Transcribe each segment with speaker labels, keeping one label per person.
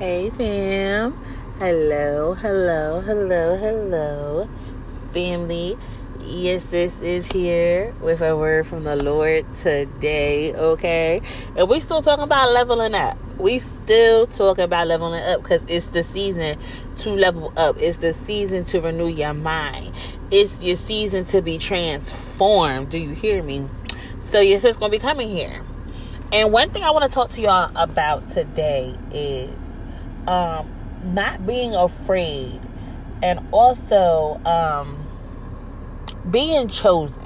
Speaker 1: Hey fam. Hello, hello, hello, hello. Family. Yes, this is here with a word from the Lord today, okay? And we still talking about leveling up. We still talking about leveling up because it's the season to level up. It's the season to renew your mind. It's your season to be transformed. Do you hear me? So yes, it's gonna be coming here. And one thing I want to talk to y'all about today is um, not being afraid and also um, being chosen.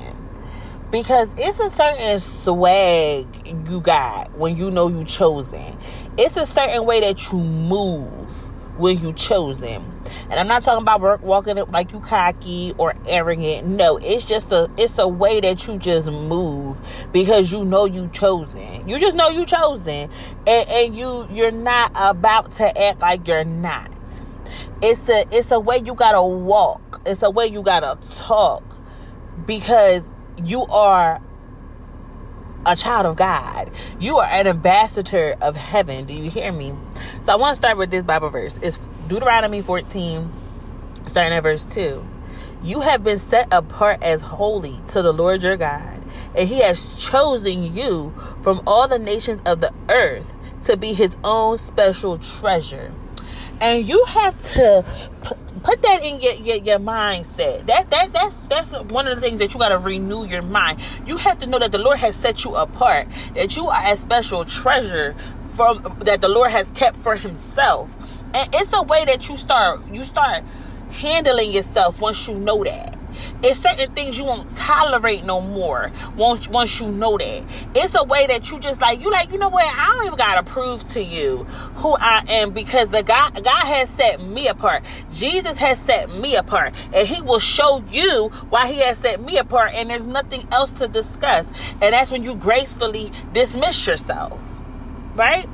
Speaker 1: Because it's a certain swag you got when you know you chosen. It's a certain way that you move when you chosen and i'm not talking about walking like you cocky or arrogant. No it's just a it's a way that you just move because you know you chosen. You just know you chosen. And, and you you're not about to act like you're not. It's a it's a way you gotta walk. It's a way you gotta talk because you are a child of God. You are an ambassador of heaven. Do you hear me? So I want to start with this Bible verse. It's Deuteronomy 14, starting at verse 2. You have been set apart as holy to the Lord your God, and he has chosen you from all the nations of the earth to be his own special treasure. And you have to put that in your, your, your mindset. That that that's that's one of the things that you got to renew your mind. You have to know that the Lord has set you apart. That you are a special treasure from that the Lord has kept for Himself. And it's a way that you start you start handling yourself once you know that. It's certain things you won't tolerate no more once once you know that. It's a way that you just like you like, you know what, I don't even gotta prove to you who I am because the God God has set me apart. Jesus has set me apart. And he will show you why he has set me apart and there's nothing else to discuss. And that's when you gracefully dismiss yourself. Right?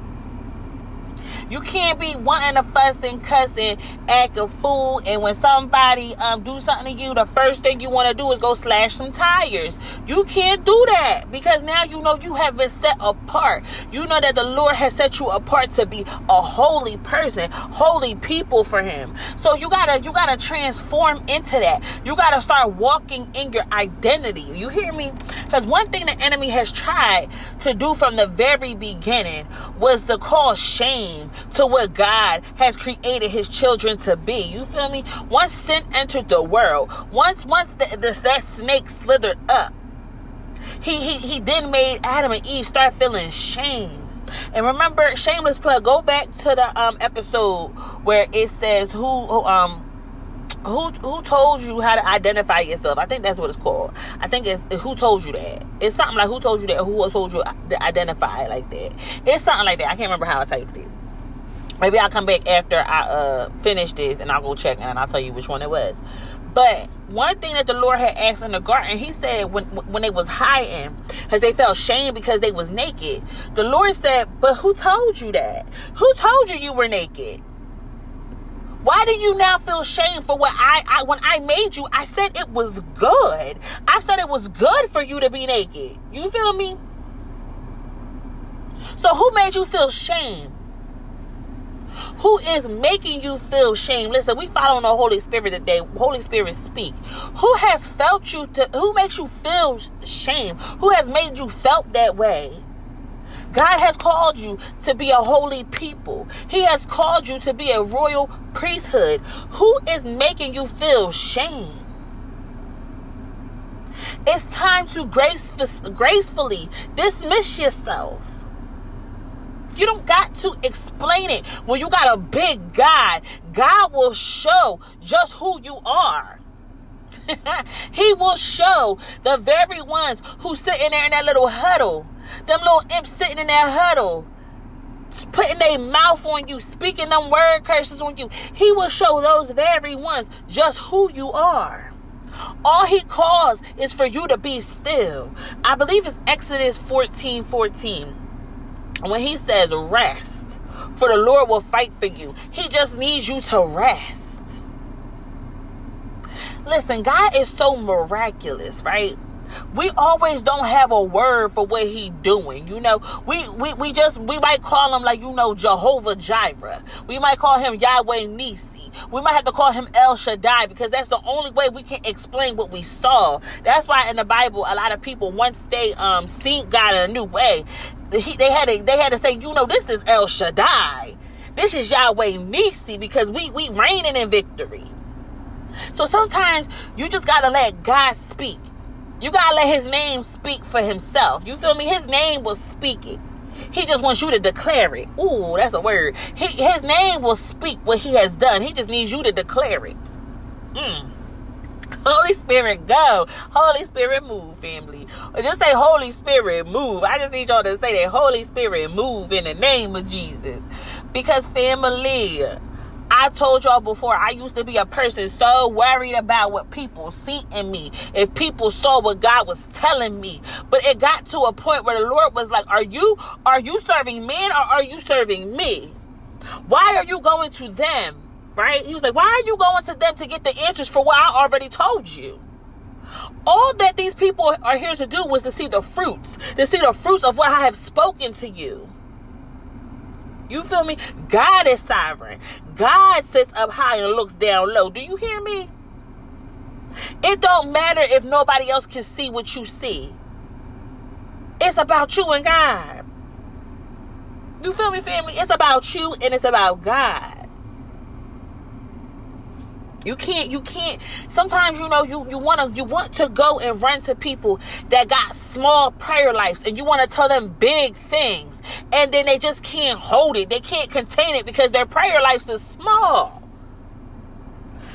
Speaker 1: You can't be wanting to fuss and cuss and act a fool. And when somebody um do something to you, the first thing you want to do is go slash some tires. You can't do that because now you know you have been set apart. You know that the Lord has set you apart to be a holy person, holy people for Him. So you gotta you gotta transform into that. You gotta start walking in your identity. You hear me? Because one thing the enemy has tried to do from the very beginning was to cause shame to what God has created his children to be. You feel me? Once sin entered the world, once once the, the, that snake slithered up, he, he he then made Adam and Eve start feeling shame. And remember, shameless plug. Go back to the um episode where it says who, who um who who told you how to identify yourself? I think that's what it's called. I think it's who told you that. It's something like who told you that. Who told you to identify like that? It's something like that. I can't remember how I typed it. Maybe I'll come back after I uh, finish this and I'll go check and I'll tell you which one it was. But one thing that the Lord had asked in the garden, He said when when they was hiding, because they felt shame because they was naked. The Lord said, "But who told you that? Who told you you were naked? Why do you now feel shame for what I, I when I made you? I said it was good. I said it was good for you to be naked. You feel me? So who made you feel shame? Who is making you feel shame listen we follow the holy spirit today holy spirit speak who has felt you to who makes you feel shame who has made you felt that way God has called you to be a holy people. He has called you to be a royal priesthood. Who is making you feel shame? It's time to grace, gracefully dismiss yourself. You don't got to explain it. When you got a big God, God will show just who you are. he will show the very ones who sitting there in that little huddle, them little imps sitting in that huddle, putting their mouth on you, speaking them word curses on you. He will show those very ones just who you are. All he calls is for you to be still. I believe it's Exodus 14 14 when he says rest, for the Lord will fight for you, he just needs you to rest. Listen, God is so miraculous, right? we always don't have a word for what he doing. You know, we, we, we just, we might call him like, you know, Jehovah Jireh. We might call him Yahweh Nissi. We might have to call him El Shaddai because that's the only way we can explain what we saw. That's why in the Bible, a lot of people, once they, um, seen God in a new way, he, they had to, they had to say, you know, this is El Shaddai. This is Yahweh Nissi because we, we reigning in victory. So sometimes you just gotta let God speak. You gotta let his name speak for himself. You feel me? His name will speak it. He just wants you to declare it. Ooh, that's a word. He, his name will speak what he has done. He just needs you to declare it. Mm. Holy Spirit, go. Holy Spirit, move, family. Just say, Holy Spirit, move. I just need y'all to say that Holy Spirit, move in the name of Jesus. Because, family, I told y'all before, I used to be a person so worried about what people see in me. If people saw what God was telling me. But it got to a point where the Lord was like, Are you are you serving men or are you serving me? Why are you going to them? Right? He was like, Why are you going to them to get the answers for what I already told you? All that these people are here to do was to see the fruits, to see the fruits of what I have spoken to you. You feel me? God is sovereign. God sits up high and looks down low. Do you hear me? It don't matter if nobody else can see what you see. It's about you and God. You feel me, family? It's about you and it's about God. You can't, you can't. Sometimes you know you you want to you want to go and run to people that got small prayer lives, and you want to tell them big things, and then they just can't hold it. They can't contain it because their prayer lives is small.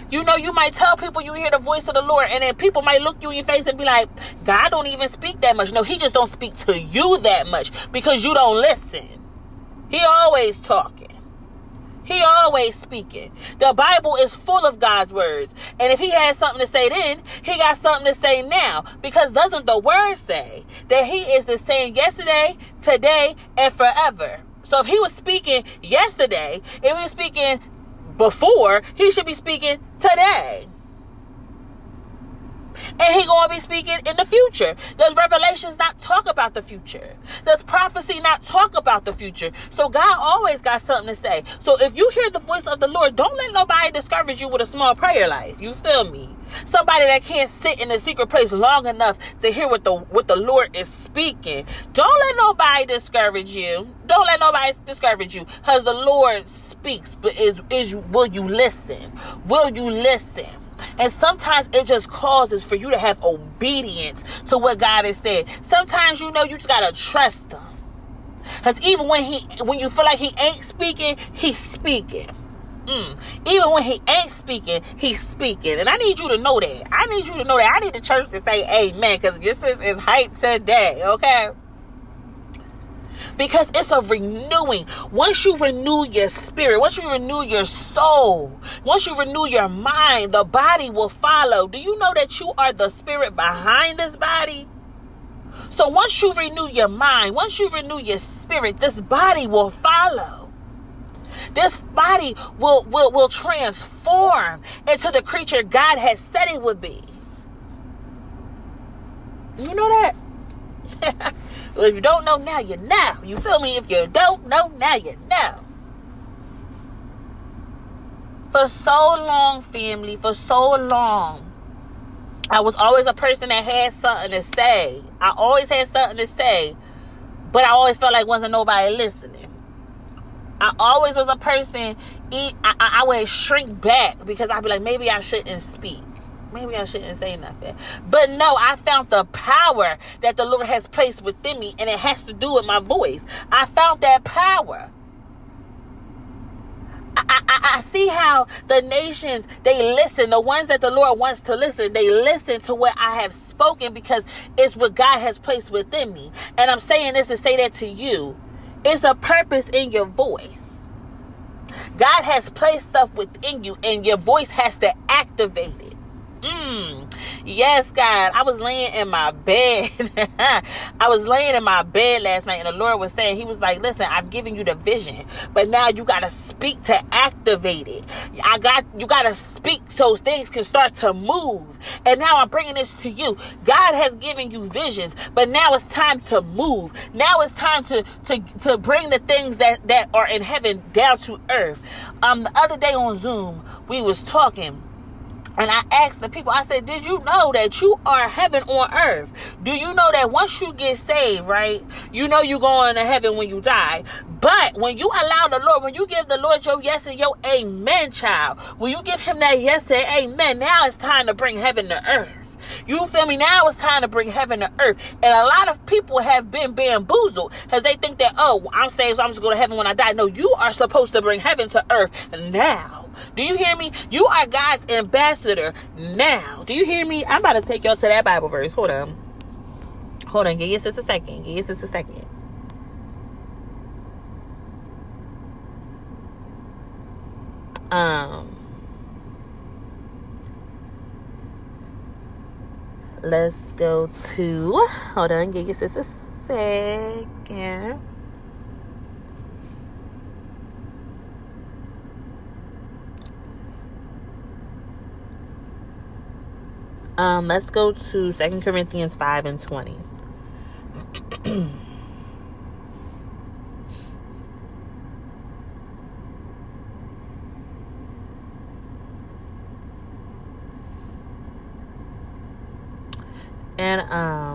Speaker 1: You know, you might tell people you hear the voice of the Lord, and then people might look you in your face and be like, "God don't even speak that much." No, He just don't speak to you that much because you don't listen. He always talking. He always speaking. The Bible is full of God's words. And if he has something to say then, he got something to say now. Because doesn't the word say that he is the same yesterday, today, and forever? So if he was speaking yesterday, if he was speaking before, he should be speaking today and he gonna be speaking in the future. Does Revelations not talk about the future? Does prophecy not talk about the future? So God always got something to say. So if you hear the voice of the Lord, don't let nobody discourage you with a small prayer life. You feel me? Somebody that can't sit in a secret place long enough to hear what the what the Lord is speaking. Don't let nobody discourage you. Don't let nobody discourage you, because the Lord speaks. But is is will you listen? Will you listen? And sometimes it just causes for you to have obedience to what God has said. Sometimes you know you just gotta trust Him. Because even when he when you feel like he ain't speaking, he's speaking. Mm. Even when he ain't speaking, he's speaking. And I need you to know that. I need you to know that. I need the church to say amen. Because this is, is hype today, okay? Because it's a renewing. Once you renew your spirit, once you renew your soul, once you renew your mind, the body will follow. Do you know that you are the spirit behind this body? So once you renew your mind, once you renew your spirit, this body will follow. This body will, will, will transform into the creature God has said it would be. You know that? well, if you don't know now, you know. You feel me? If you don't know now, you know. For so long, family, for so long, I was always a person that had something to say. I always had something to say, but I always felt like wasn't nobody listening. I always was a person. I, I, I would shrink back because I'd be like, maybe I shouldn't speak maybe I shouldn't say nothing. But no, I found the power that the Lord has placed within me, and it has to do with my voice. I found that power. I, I, I, see how the nations they listen the ones that the lord wants to listen they listen to what i have spoken because it's what god has placed within me and i'm saying this to say that to you it's a purpose in your voice god has placed stuff within you and your voice has to activate it Mm. Yes, God. I was laying in my bed. I was laying in my bed last night, and the Lord was saying, He was like, Listen, I've given you the vision, but now you got to speak to activate it. I got, you got to speak speak so things can start to move. And now I'm bringing this to you. God has given you visions, but now it's time to move. Now it's time to to to bring the things that that are in heaven down to earth. Um, the other day on Zoom, we was talking and I asked the people, I said, Did you know that you are heaven on earth? Do you know that once you get saved, right? You know you're going to heaven when you die. But when you allow the Lord, when you give the Lord your yes and your amen, child, when you give him that yes and amen, now it's time to bring heaven to earth. You feel me? Now it's time to bring heaven to earth. And a lot of people have been bamboozled because they think that, oh, I'm saved, so I'm just going to heaven when I die. No, you are supposed to bring heaven to earth now. Do you hear me? You are God's ambassador now. Do you hear me? I'm about to take y'all to that Bible verse. Hold on. Hold on. Give us just a second. Give us just a second. Um. Let's go to. Hold on. Give us just a second. Um, let's go to Second Corinthians 5 and 20. and um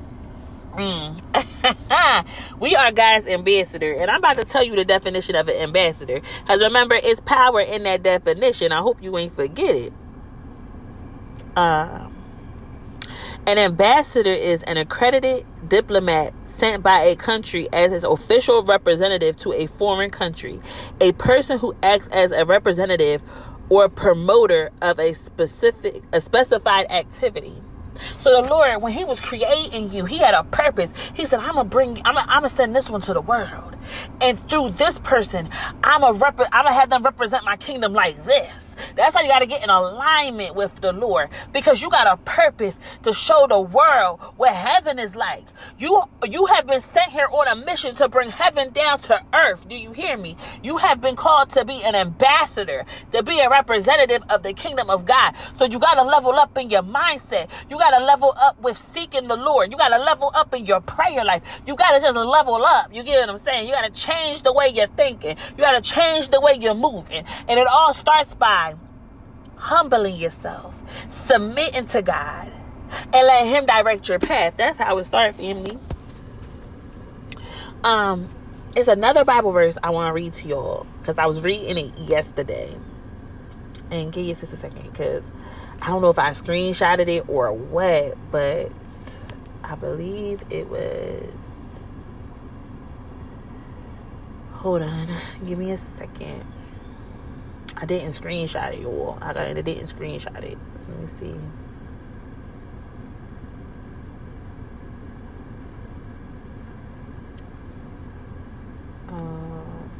Speaker 1: Mm. we are God's ambassador, and I'm about to tell you the definition of an ambassador. Because remember, it's power in that definition. I hope you ain't forget it. Um, an ambassador is an accredited diplomat sent by a country as its official representative to a foreign country, a person who acts as a representative or promoter of a specific a specified activity. So the Lord, when He was creating you, He had a purpose. He said, "I'm gonna bring, I'm gonna, I'm gonna send this one to the world, and through this person, I'm gonna rep- I'm gonna have them represent my kingdom like this." That's how you got to get in alignment with the Lord because you got a purpose to show the world what heaven is like. You you have been sent here on a mission to bring heaven down to earth. Do you hear me? You have been called to be an ambassador, to be a representative of the kingdom of God. So you got to level up in your mindset. You got to level up with seeking the Lord. You got to level up in your prayer life. You got to just level up. You get what I'm saying? You got to change the way you're thinking. You got to change the way you're moving. And it all starts by humbling yourself, submitting to God, and let Him direct your path. That's how it starts, family. Um, it's another Bible verse I want to read to y'all because I was reading it yesterday. And give you just a second because I don't know if I screenshotted it or what, but I believe it was. Hold on, give me a second. I didn't screenshot it, y'all. I didn't screenshot it. Let me see. Um,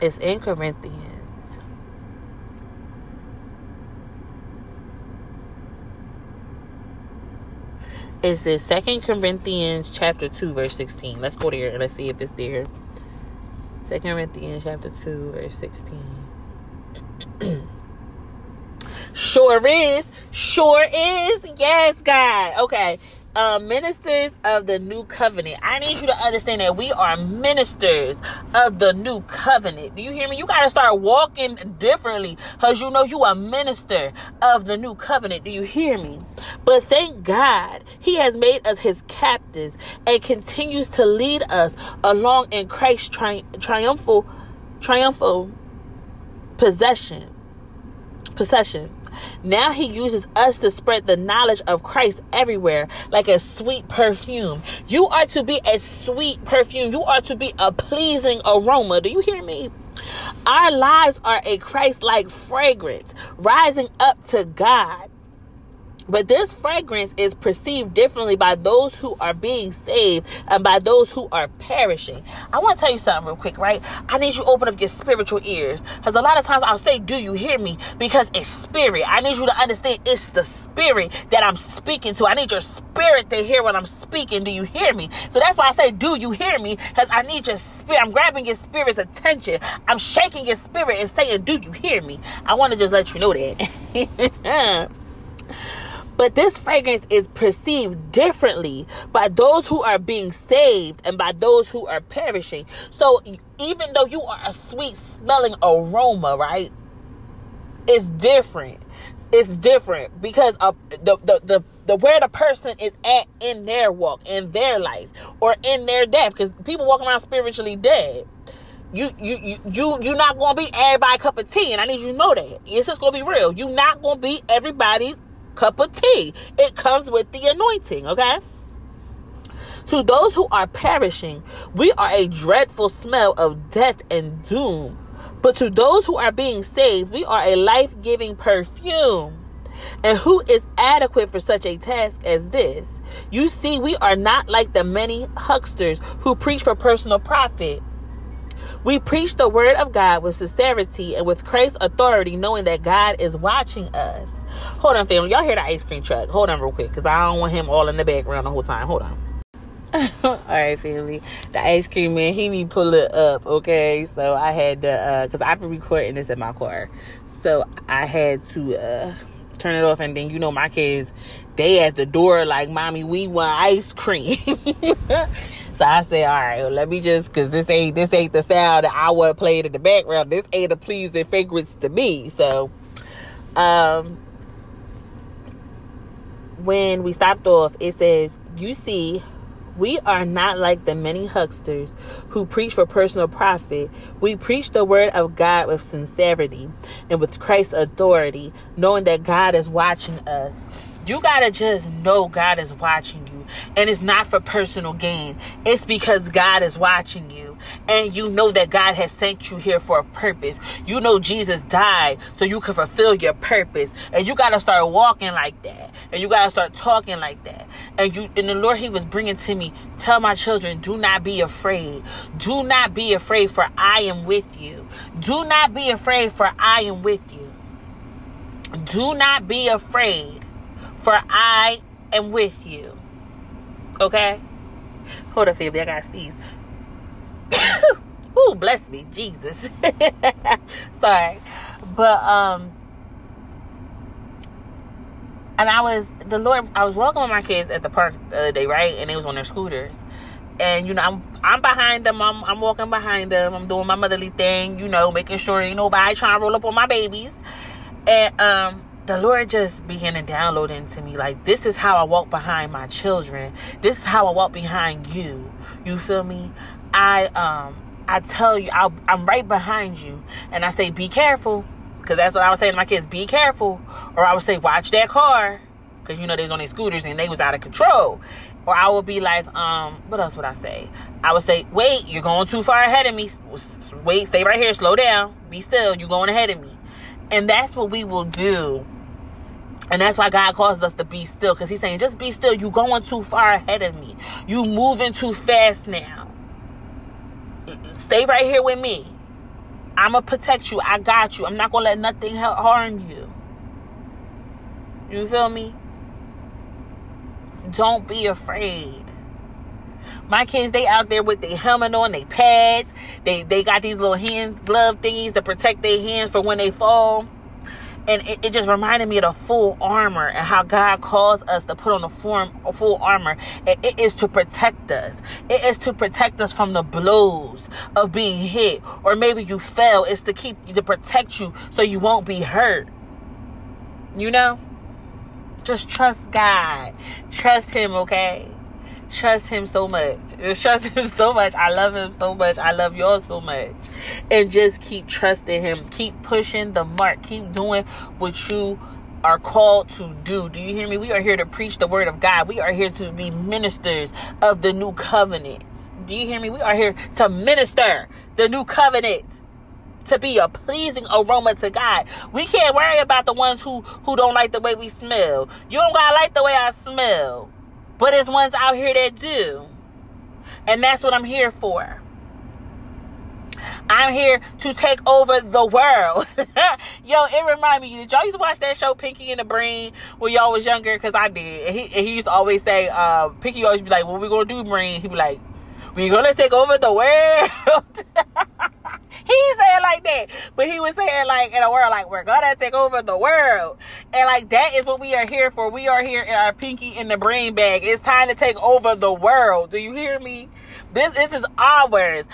Speaker 1: it's in Corinthians. It's in Second Corinthians chapter 2, verse 16. Let's go there and let's see if it's there. Second Corinthians chapter 2, verse 16. sure is. Sure is. Yes, God. Okay uh, ministers of the new covenant. I need you to understand that we are ministers of the new covenant. Do you hear me? You got to start walking differently because you know you are minister of the new covenant. Do you hear me? But thank God he has made us his captives and continues to lead us along in Christ's tri- triumphal, triumphal possession. Possession Now he uses us to spread the knowledge of Christ everywhere like a sweet perfume. You are to be a sweet perfume. You are to be a pleasing aroma. Do you hear me? Our lives are a Christ like fragrance rising up to God. But this fragrance is perceived differently by those who are being saved and by those who are perishing. I want to tell you something real quick, right? I need you to open up your spiritual ears. Because a lot of times I'll say, Do you hear me? Because it's spirit. I need you to understand it's the spirit that I'm speaking to. I need your spirit to hear what I'm speaking. Do you hear me? So that's why I say, Do you hear me? Because I need your spirit. I'm grabbing your spirit's attention. I'm shaking your spirit and saying, Do you hear me? I want to just let you know that. But this fragrance is perceived differently by those who are being saved and by those who are perishing. So even though you are a sweet smelling aroma, right? It's different. It's different because of the, the, the, the where the person is at in their walk, in their life, or in their death. Because people walking around spiritually dead you you you you you're not gonna be everybody cup of tea, and I need you to know that. It's just gonna be real. You're not gonna be everybody's cup of tea. It comes with the anointing, okay? To those who are perishing, we are a dreadful smell of death and doom. But to those who are being saved, we are a life giving perfume. And who is adequate for such a task as this? You see, we are not like the many hucksters who preach for personal profit. We preach the word of God with sincerity and with Christ's authority, knowing that God is watching us. Hold on, family. Y'all hear the ice cream truck. Hold on real quick, because I don't want him all in the background the whole time. Hold on. all right, family. The ice cream man, he be pulling up, okay? So I had to, uh, because I've been recording this in my car. So I had to, uh, turn it off and then you know my kids they at the door like mommy we want ice cream So I said, all right, well, let me just, cause this ain't, this ain't the sound that I want played in the background. This ain't a pleasing fragrance to me. So, um, when we stopped off, it says, you see, we are not like the many hucksters who preach for personal profit. We preach the word of God with sincerity and with Christ's authority, knowing that God is watching us. You gotta just know God is watching you. And it's not for personal gain. It's because God is watching you. And you know that God has sent you here for a purpose. You know Jesus died so you can fulfill your purpose. And you gotta start walking like that. And you gotta start talking like that. And you and the Lord He was bringing to me, tell my children, do not be afraid. Do not be afraid for I am with you. Do not be afraid for I am with you. Do not be afraid for I am with you. Okay? Hold up, family. I got sneeze. Ooh, bless me, Jesus. Sorry. But, um, and I was, the Lord, I was walking with my kids at the park the other day, right? And they was on their scooters. And, you know, I'm, I'm behind them. I'm, I'm walking behind them. I'm doing my motherly thing, you know, making sure ain't nobody trying to roll up on my babies. And, um, the Lord just began to download into me like this is how I walk behind my children. This is how I walk behind you. You feel me? I um I tell you i am right behind you. And I say be careful. Because that's what I was saying to my kids be careful. Or I would say watch that car. Because you know they was on their scooters and they was out of control. Or I would be like um what else would I say? I would say wait you're going too far ahead of me. Wait stay right here slow down. Be still you're going ahead of me. And that's what we will do. And that's why God calls us to be still. Because He's saying, just be still. You going too far ahead of me. You moving too fast now. Stay right here with me. I'm going to protect you. I got you. I'm not going to let nothing harm you. You feel me? Don't be afraid. My kids, they out there with their helmet on, their pads. They they got these little hand glove thingies to protect their hands for when they fall. And it, it just reminded me of the full armor and how God calls us to put on the form full armor. And it is to protect us. It is to protect us from the blows of being hit. Or maybe you fell. It's to keep to protect you so you won't be hurt. You know? Just trust God. Trust him, okay? Trust him so much. Just trust him so much. I love him so much. I love y'all so much. And just keep trusting him. Keep pushing the mark. Keep doing what you are called to do. Do you hear me? We are here to preach the word of God. We are here to be ministers of the new covenant. Do you hear me? We are here to minister the new covenant. To be a pleasing aroma to God. We can't worry about the ones who who don't like the way we smell. You don't gotta like the way I smell. But there's ones out here that do. And that's what I'm here for. I'm here to take over the world. Yo, it remind me. Did y'all used to watch that show Pinky and the Brain when y'all was younger? Because I did. And he, and he used to always say, uh, Pinky always be like, "What we gonna do, Brain?" He be like, "We gonna take over the world." he said like that, but he was saying like in a world like we're gonna take over the world, and like that is what we are here for. We are here in our Pinky in the Brain bag. It's time to take over the world. Do you hear me? This this is ours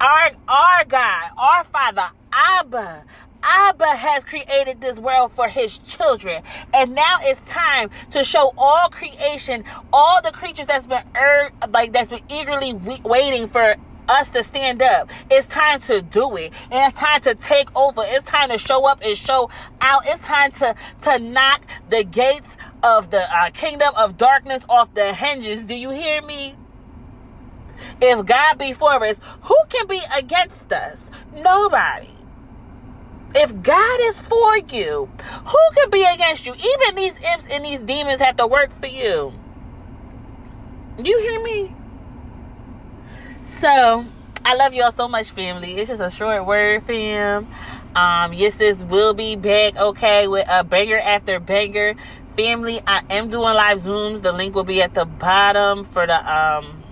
Speaker 1: our our God, our Father, Abba. Abba has created this world for his children. And now it's time to show all creation, all the creatures that's been er, like that's been eagerly waiting for us to stand up. It's time to do it. And it's time to take over. It's time to show up and show out. It's time to to knock the gates of the uh, kingdom of darkness off the hinges. Do you hear me? If God be for us, who can be against us? Nobody. If God is for you, who can be against you? Even these imps and these demons have to work for you. Do you hear me? So, I love y'all so much, family. It's just a short word, fam. Um, yes, this will be back, okay, with a banger after banger. Family, I am doing live Zooms. The link will be at the bottom for the um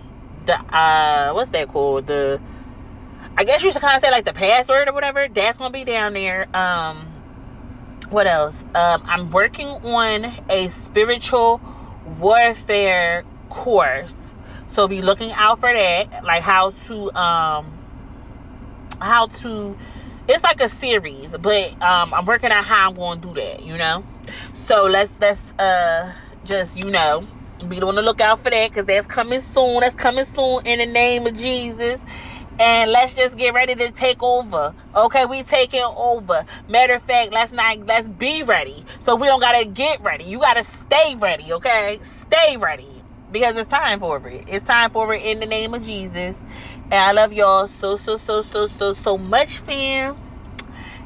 Speaker 1: the uh what's that called the I guess you should kind of say like the password or whatever. That's gonna be down there. Um, what else? Um, I'm working on a spiritual warfare course, so be looking out for that. Like how to um, how to. It's like a series, but um, I'm working out how I'm going to do that. You know, so let's let's uh just you know be on the lookout for that because that's coming soon. That's coming soon in the name of Jesus. And let's just get ready to take over. Okay, we taking over. Matter of fact, let's not let's be ready. So we don't gotta get ready. You gotta stay ready, okay? Stay ready. Because it's time for it. It's time for it in the name of Jesus. And I love y'all so so so so so so much, fam.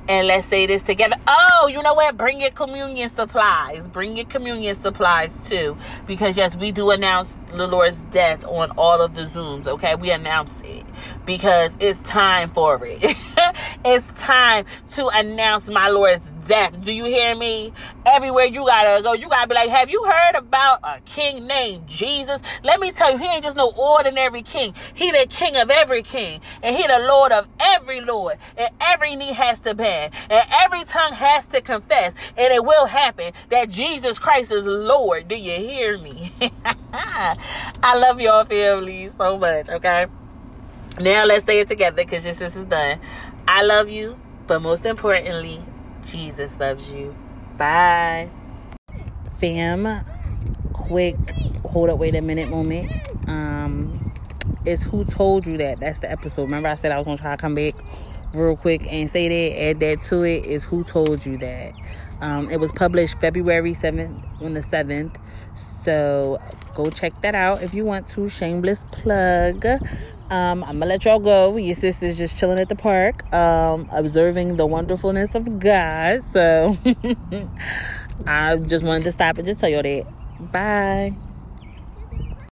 Speaker 1: And let's say this together. Oh, you know what? Bring your communion supplies. Bring your communion supplies too. Because, yes, we do announce the Lord's death on all of the Zooms. Okay, we announce it because it's time for it. it's time to announce my Lord's death. Do you hear me? Everywhere you gotta go, you gotta be like, have you heard about a king named Jesus? Let me tell you, he ain't just no ordinary king. He the king of every king, and he the Lord of every Lord, and every knee has to bend, and every tongue has to confess, and it will happen that Jesus Christ is Lord. Do you hear me? I love y'all family so much, okay? Now let's say it together because this is done. I love you, but most importantly, Jesus loves you. Bye. Fam, quick hold up, wait a minute moment. Um, it's who told you that. That's the episode. Remember, I said I was gonna try to come back real quick and say that, add that to it. Is who told you that? Um, it was published February 7th on the 7th. So go check that out if you want to. Shameless plug. Um, I'm gonna let y'all go. Your sister's just chilling at the park, um, observing the wonderfulness of God. So I just wanted to stop and just tell y'all that. Bye.